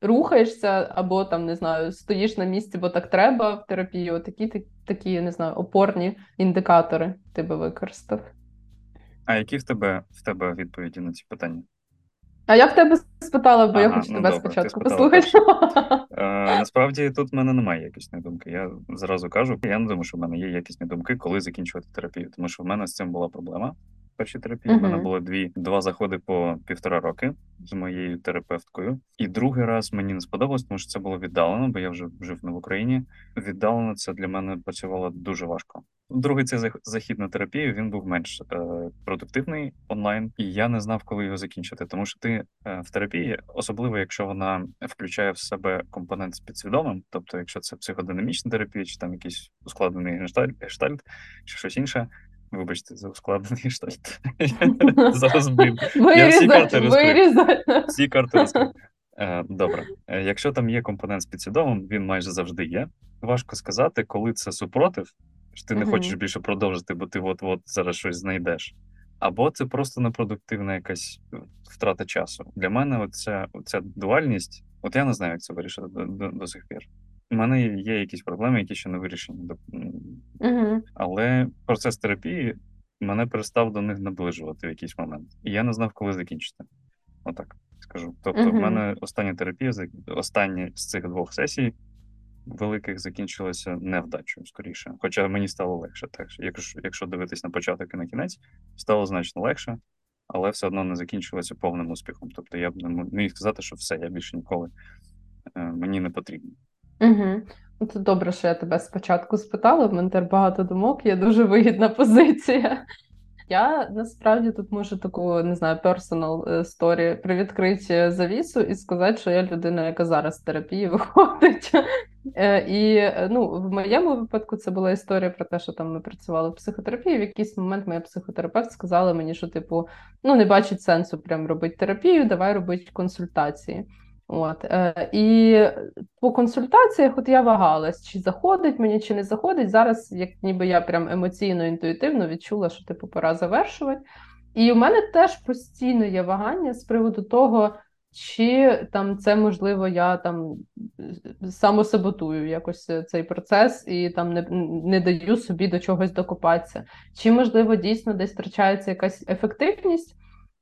рухаєшся, або там не знаю, стоїш на місці, бо так треба в терапії, от такі, такі не знаю, опорні індикатори ти би використав. А які в тебе в тебе відповіді на ці питання? А я в тебе спитала, бо ага, я хочу ну, тебе добре, спочатку послухати. Е, Насправді тут в мене немає якісної думки. Я зразу кажу, я не думаю, що в мене є якісні думки, коли закінчувати терапію, тому що в мене з цим була проблема. Першій терапії. У мене було дві два заходи по півтора роки з моєю терапевткою. І другий раз мені не сподобалось, тому що це було віддалено, бо я вже жив не в Україні. Віддалено це для мене працювало дуже важко. Другий цей зах- захід на терапію він був менш е, продуктивний онлайн, і я не знав, коли його закінчити. Тому що ти е, в терапії, особливо якщо вона включає в себе компонент з підсвідомим, тобто, якщо це психодинамічна терапія, чи там якийсь ускладнений гештальт, гештальт чи щось інше. Вибачте, за ускладнений гештальт. Зараз блін. Я всі карти розкрив. Всі карти розкрив. Е, Добре, Е, якщо там є компонент з підсвідомим, він майже завжди є. Важко сказати, коли це супротив, що ти не хочеш більше продовжити, бо ти от-от зараз щось знайдеш. Або це просто непродуктивна якась е, втрата часу. Для мене оця, оця дуальність, от я не знаю, як це вирішити до, до, до сих пір. У мене є якісь проблеми, які ще не вирішені. Мгм. Але процес терапії мене перестав до них наближувати в якийсь момент. І я не знав, коли закінчити. Отак скажу. Тобто, в мене остання терапія, остання з цих двох сесій великих закінчилася невдачею, скоріше. Хоча мені стало легше. Так, що якщо, якщо дивитись на початок і на кінець, стало значно легше, але все одно не закінчилося повним успіхом. Тобто я б не міг сказати, що все, я більше ніколи е, мені не потрібно. Угу. Це добре, що я тебе спочатку спитала. В мене тепер багато думок, є дуже вигідна позиція. Я насправді тут можу таку, не знаю, personal е, story привідкрити завісу і сказати, що я людина, яка зараз в терапії виходить. Е, І е, ну, в моєму випадку це була історія про те, що там ми працювали в психотерапії. В якийсь момент моя психотерапевт сказала мені, що типу, ну не бачить сенсу прям робити терапію, давай робити консультації. От е, і по консультаціях, от я вагалась, чи заходить мені, чи не заходить. Зараз, як ніби я прям емоційно, інтуїтивно відчула, що типу пора завершувати. І у мене теж постійно є вагання з приводу того, чи там це можливо, я там самосаботую якось цей процес і там не, не даю собі до чогось докопатися. Чи можливо дійсно десь втрачається якась ефективність?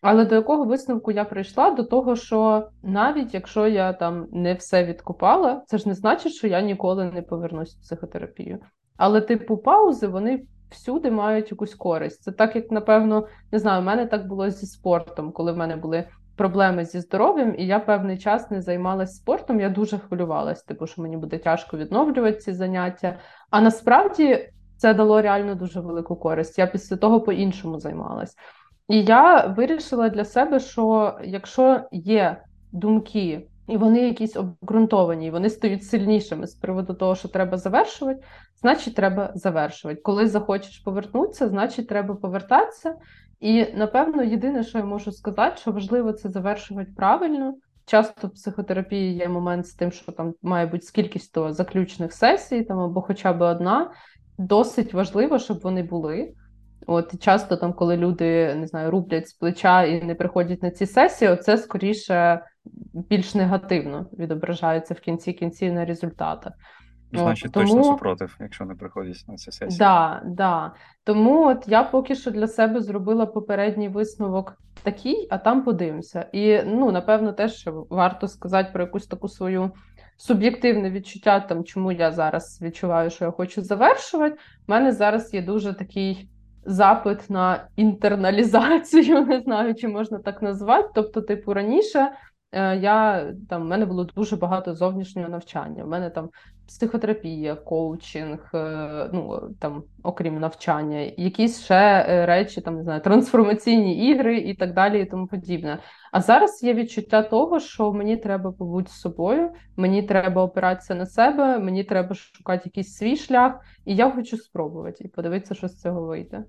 Але до якого висновку я прийшла? До того, що навіть якщо я там не все відкопала, це ж не значить, що я ніколи не повернусь в психотерапію. Але, типу, паузи вони всюди мають якусь користь. Це так, як напевно, не знаю, у мене так було зі спортом, коли в мене були проблеми зі здоров'ям, і я певний час не займалася спортом. Я дуже хвилювалася, типу, що мені буде тяжко відновлювати ці заняття. А насправді це дало реально дуже велику користь. Я після того по-іншому займалась. І я вирішила для себе, що якщо є думки, і вони якісь обґрунтовані, і вони стають сильнішими з приводу того, що треба завершувати, значить, треба завершувати. Коли захочеш повернутися, значить, треба повертатися. І напевно, єдине, що я можу сказати, що важливо це завершувати правильно. Часто в психотерапії є момент з тим, що там має бути скількись то заключних сесій, там або хоча б одна. Досить важливо, щоб вони були. От часто там, коли люди не знаю, рублять з плеча і не приходять на ці сесії, це скоріше більш негативно відображається в кінці кінців на результатах. Значить, от, тому... точно супротив, якщо не приходять на цю сесію. Да, да. Тому от я поки що для себе зробила попередній висновок такий, а там подивимося. І ну, напевно, теж що варто сказати про якусь таку свою суб'єктивне відчуття, там чому я зараз відчуваю, що я хочу завершувати. У мене зараз є дуже такий запит на інтерналізацію, не знаю, чи можна так назвати. Тобто, типу, раніше я там в мене було дуже багато зовнішнього навчання. У мене там психотерапія, коучинг, е, ну там, окрім навчання, якісь ще е, речі, там не знаю, трансформаційні ігри і так далі, і тому подібне. А зараз є відчуття того, що мені треба побути з собою, мені треба опиратися на себе, мені треба шукати якийсь свій шлях, і я хочу спробувати і подивитися, що з цього вийде.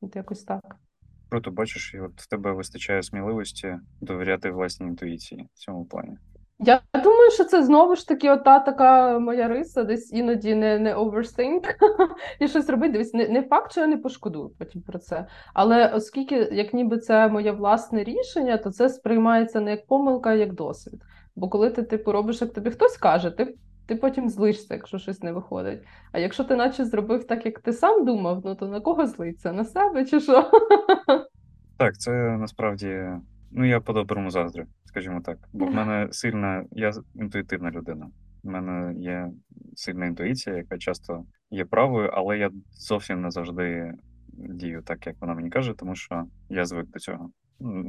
От якось так. Круто, бачиш, і от в тебе вистачає сміливості довіряти власній інтуїції в цьому плані. Я думаю, що це знову ж таки ота така моя риса, десь іноді не не overthink і щось робити. Дивись, не, не факт, що я не пошкодую потім про це. Але оскільки, як ніби це моє власне рішення, то це сприймається не як помилка, а як досвід. Бо коли ти типу робиш, як тобі хтось каже, ти ти потім злишся, якщо щось не виходить. А якщо ти наче зробив так, як ти сам думав, ну то на кого злиться? На себе чи що? Так, це насправді. Ну, я по-доброму заздрю, скажімо так. Бо в мене сильна, я інтуїтивна людина. У мене є сильна інтуїція, яка часто є правою, але я зовсім не завжди дію так, як вона мені каже, тому що я звик до цього.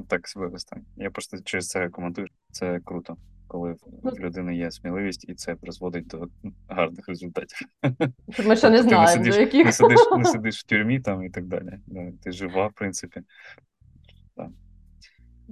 Так себе вести. Я просто через це коментую. Це круто, коли Ну, в людини є сміливість, і це призводить до гарних результатів. Ми ще не Тобто ти не знаємо, сидиш, до яких. не сидиш, не сидиш в тюрмі там і так далі. Ти жива, в принципі.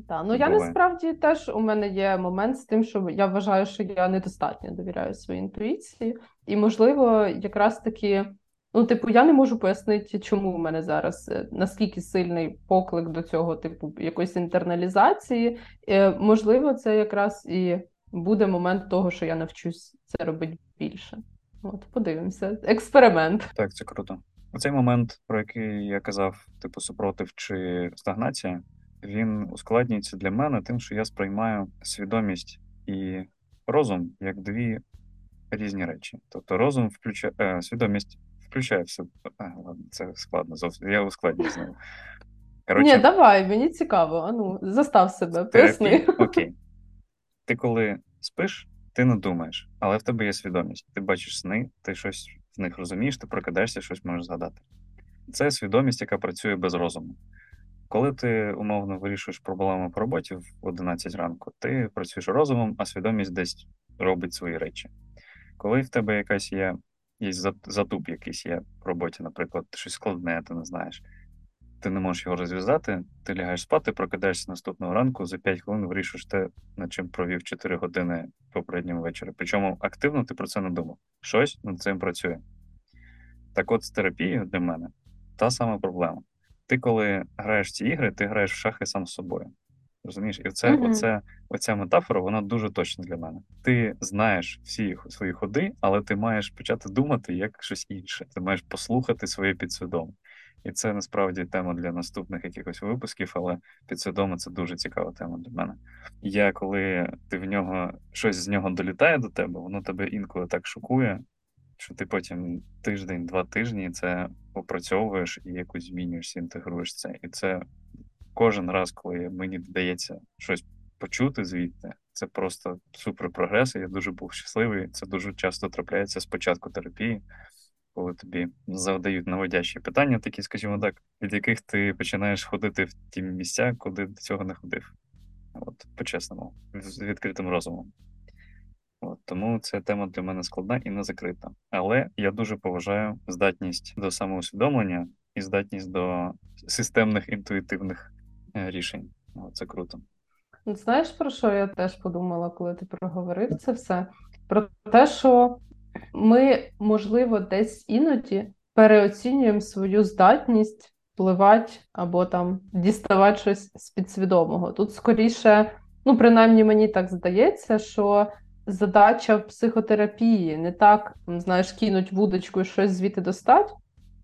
Так, ну я насправді теж у мене є момент з тим, що я вважаю, що я недостатньо довіряю своїй інтуїції, і можливо, якраз таки, ну, типу, я не можу пояснити, чому в мене зараз е, наскільки сильний поклик до цього, типу, якоїсь інтерналізації. Е, Можливо, це якраз і буде момент того, що я навчусь це робити більше. От, подивимося. Експеримент. Так, це круто. Оцей момент, про який я казав, типу супротив чи стагнація, він ускладнюється для мене тим, що я сприймаю свідомість і розум як дві різні речі. Тобто розум включає е, свідомість включає все. А, ладно, це складно зовсім. Я ускладнюю знову. Ні, давай, мені цікаво. Ану, застав себе, поясни. Окей. Ти коли спиш, ти не думаєш, але в тебе є свідомість. Ти бачиш сни, ти щось в них розумієш, ти прокидаєшся, щось можеш згадати. Це свідомість, яка працює без розуму. Коли ти умовно вирішуєш проблему по роботі в 11 ранку, ти працюєш розумом, а свідомість десь робить свої речі. Коли в тебе якась є, є затуп якийсь є в роботі, наприклад, щось складне, ти не знаєш, ти не можеш його розв'язати, ти лягаєш спати, прокидаєшся наступного ранку, за 5 хвилин вирішуєш те, над чим провів 4 години попереднього вечора. Причому активно ти про це не думав. Щось над цим працює. Так от з терапією для мене та сама проблема. Ти, коли граєш ці ігри, ти граєш в шахи сам з собою. Розумієш? І це, Мгм. оце, оця метафора, вона дуже точна для мене. Ти знаєш всі свої ходи, але ти маєш почати думати як щось інше. Ти маєш послухати своє підсвідоме. І це насправді тема для наступних якихось випусків, але підсвідоме це дуже цікава тема для мене. Я коли ти в нього щось з нього долітає до тебе, воно тебе інколи так шокує, що ти потім тиждень, два тижні це опрацьовуєш і якось змінюєшся, інтегруєш це. І це кожен раз, коли мені вдається щось почути звідти, це просто супер прогрес. Я дуже був щасливий. Це дуже часто трапляється з початку терапії, коли тобі завдають наводящі питання, такі, скажімо так, від яких ти починаєш ходити в ті місця, куди до цього не ходив. От, по-чесному, з відкритим розумом. От, тому ця тема для мене складна і не закрита. Але я дуже поважаю здатність до самоусвідомлення і здатність до системних інтуїтивних рішень. Це круто. Ну, Знаєш, про що я теж подумала, коли ти проговорив це все? Про те, що ми, можливо, десь іноді переоцінюємо свою здатність впливати або там діставати щось з підсвідомого. Тут скоріше, ну, принаймні мені так здається, що задача в психотерапії не так, знаєш, кинуть вудочку і щось звідти достати,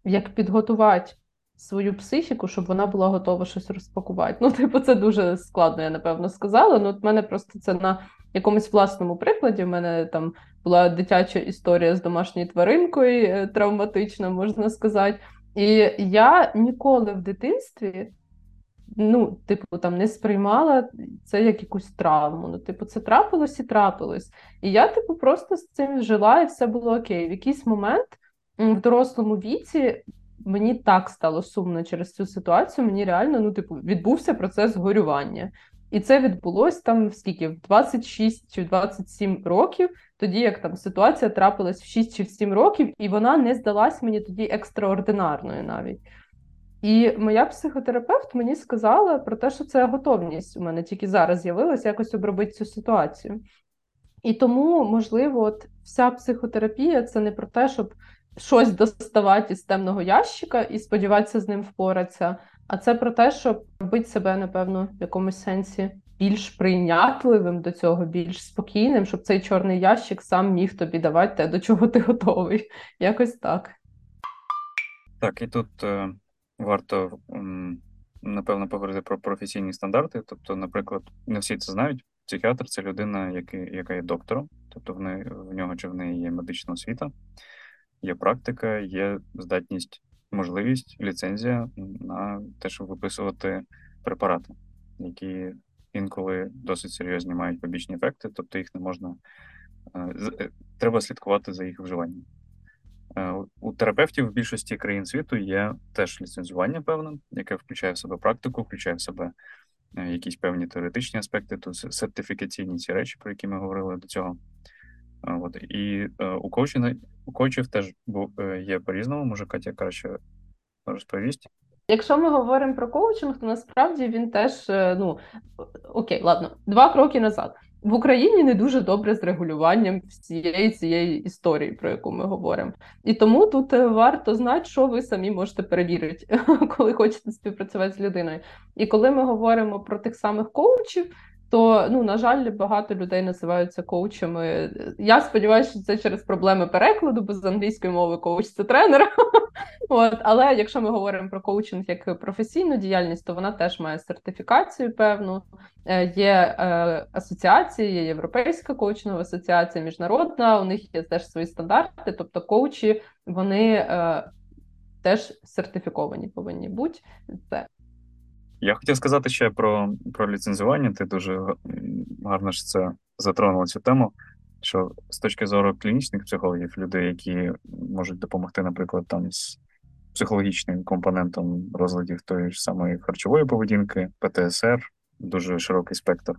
як підготувати свою психіку, щоб вона була готова щось розпакувати. Ну, типу, це дуже складно, я напевно сказала. Ну, от мене просто це на якомусь власному прикладі. У мене там була дитяча історія з домашньою тваринкою, е, травматична, можна сказати. І я ніколи в дитинстві. Ну, типу, там не сприймала це як якусь травму. Ну, типу, це трапилось і трапилось. І я, типу, просто з цим жила, і все було окей. В якийсь момент в дорослому віці мені так стало сумно через цю ситуацію. Мені реально, ну, типу, відбувся процес горювання. І це відбулось там скільки? В 26 чи в 27 років, тоді як там ситуація трапилась в 6 чи в 7 років, і вона не здалась мені тоді екстраординарною навіть. І моя психотерапевт мені сказала про те, що це готовність у мене тільки зараз з'явилася якось обробити цю ситуацію. І тому, можливо, от вся психотерапія це не про те, щоб щось доставати із темного ящика і сподіватися з ним впоратися, а це про те, щоб робити себе, напевно, в якомусь сенсі більш прийнятливим до цього, більш спокійним, щоб цей чорний ящик сам міг тобі давати те, до чого ти готовий. Якось так. Так, і тут е, варто напевно поговорити про професійні стандарти. Тобто, наприклад, не всі це знають. Психіатр це людина, який, яка є доктором, тобто в, неї, в нього чи в неї є медична освіта, є практика, є здатність, можливість, ліцензія на те, щоб виписувати препарати, які інколи досить серйозні мають побічні ефекти, тобто їх не можна. е, е, Треба слідкувати за їх вживанням. Е, у терапевтів в більшості країн світу є теж ліцензування, певне, яке включає в себе практику, включає в себе якісь певні теоретичні аспекти, тут сертифікаційні ці речі, про які ми говорили до цього. От і у коучів, у коучів теж є по-різному, може Катя краще розповість. Якщо ми говоримо про коучинг, то насправді він теж ну окей, ладно, два кроки назад. В Україні не дуже добре з регулюванням всієї цієї історії, про яку ми говоримо. І тому тут е, варто знати, що ви самі можете перевірити, коли хочете співпрацювати з людиною. І коли ми говоримо про тих самих коучів, то ну на жаль, багато людей називаються коучами. Я сподіваюся, що це через проблеми перекладу, бо з англійської мови коуч це тренер. От, але якщо ми говоримо про коучинг як професійну діяльність, то вона теж має сертифікацію. Певну е, є е, асоціації, є європейська коучингова асоціація, міжнародна. У них є теж свої стандарти, тобто коучі вони е, теж сертифіковані повинні бути. Це я хотів сказати ще про про ліцензування. Ти дуже гарно ж це затронула цю тему. Що з точки зору клінічних психологів, людей, які можуть допомогти, наприклад, там з психологічним компонентом розладів тої ж самої харчової поведінки, ПТСР, дуже широкий спектр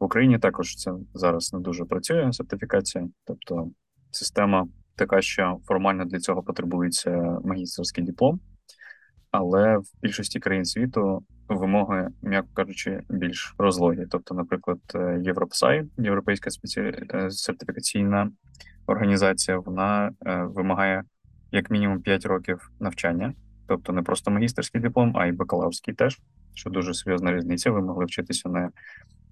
в Україні. Також це зараз не дуже працює сертифікація, тобто система така, що формально для цього потребується магістерський диплом, але в більшості країн світу вимоги, м'яко кажучи, більш розлогі. Тобто, наприклад, Європсай, європейська спеці... Е, сертифікаційна організація, вона е, вимагає як мінімум 5 років навчання, тобто не просто магістерський диплом, а й бакалаврський теж, що дуже серйозна різниця. Ви могли вчитися не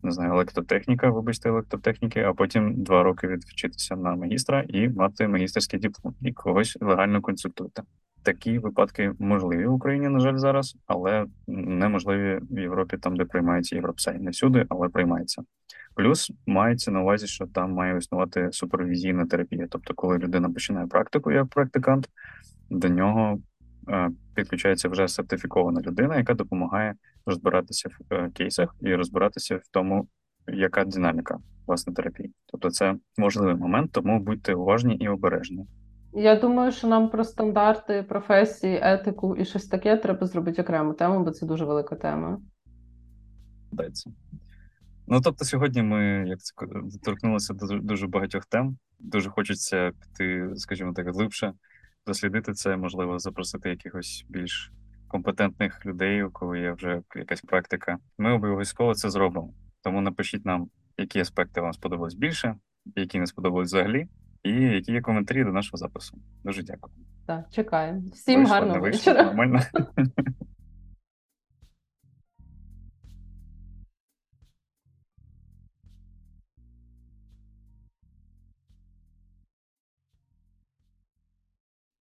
не знаю, електротехніка, вибачте, електротехніки, а потім два роки відвчитися на магістра і мати магістерський диплом і когось легально консультуйте. Такі випадки можливі в Україні, на жаль, зараз, але неможливі в Європі, там де приймається Європсай. Не всюди, але приймається. Плюс мається на увазі, що там має існувати супервізійна терапія. Тобто, коли людина починає практику як практикант, до нього е, підключається вже сертифікована людина, яка допомагає розбиратися в е, кейсах і розбиратися в тому, яка динаміка власне терапії. Тобто, це можливий момент, тому будьте уважні і обережні. Я думаю, що нам про стандарти, професії, етику і щось таке треба зробити окрему тему, бо це дуже велика тема. Дається. Ну тобто, сьогодні ми як це доторкнулися до дуже багатьох тем. Дуже хочеться піти, скажімо так, глибше, дослідити це, можливо, запросити якихось більш компетентних людей, у кого є вже якась практика. Ми обов'язково це зробимо. Тому напишіть нам, які аспекти вам сподобались більше, які не сподобались взагалі і які є коментарі до нашого запису. Дуже дякую. Так, чекаємо. Всім гарного вечора. Нормально.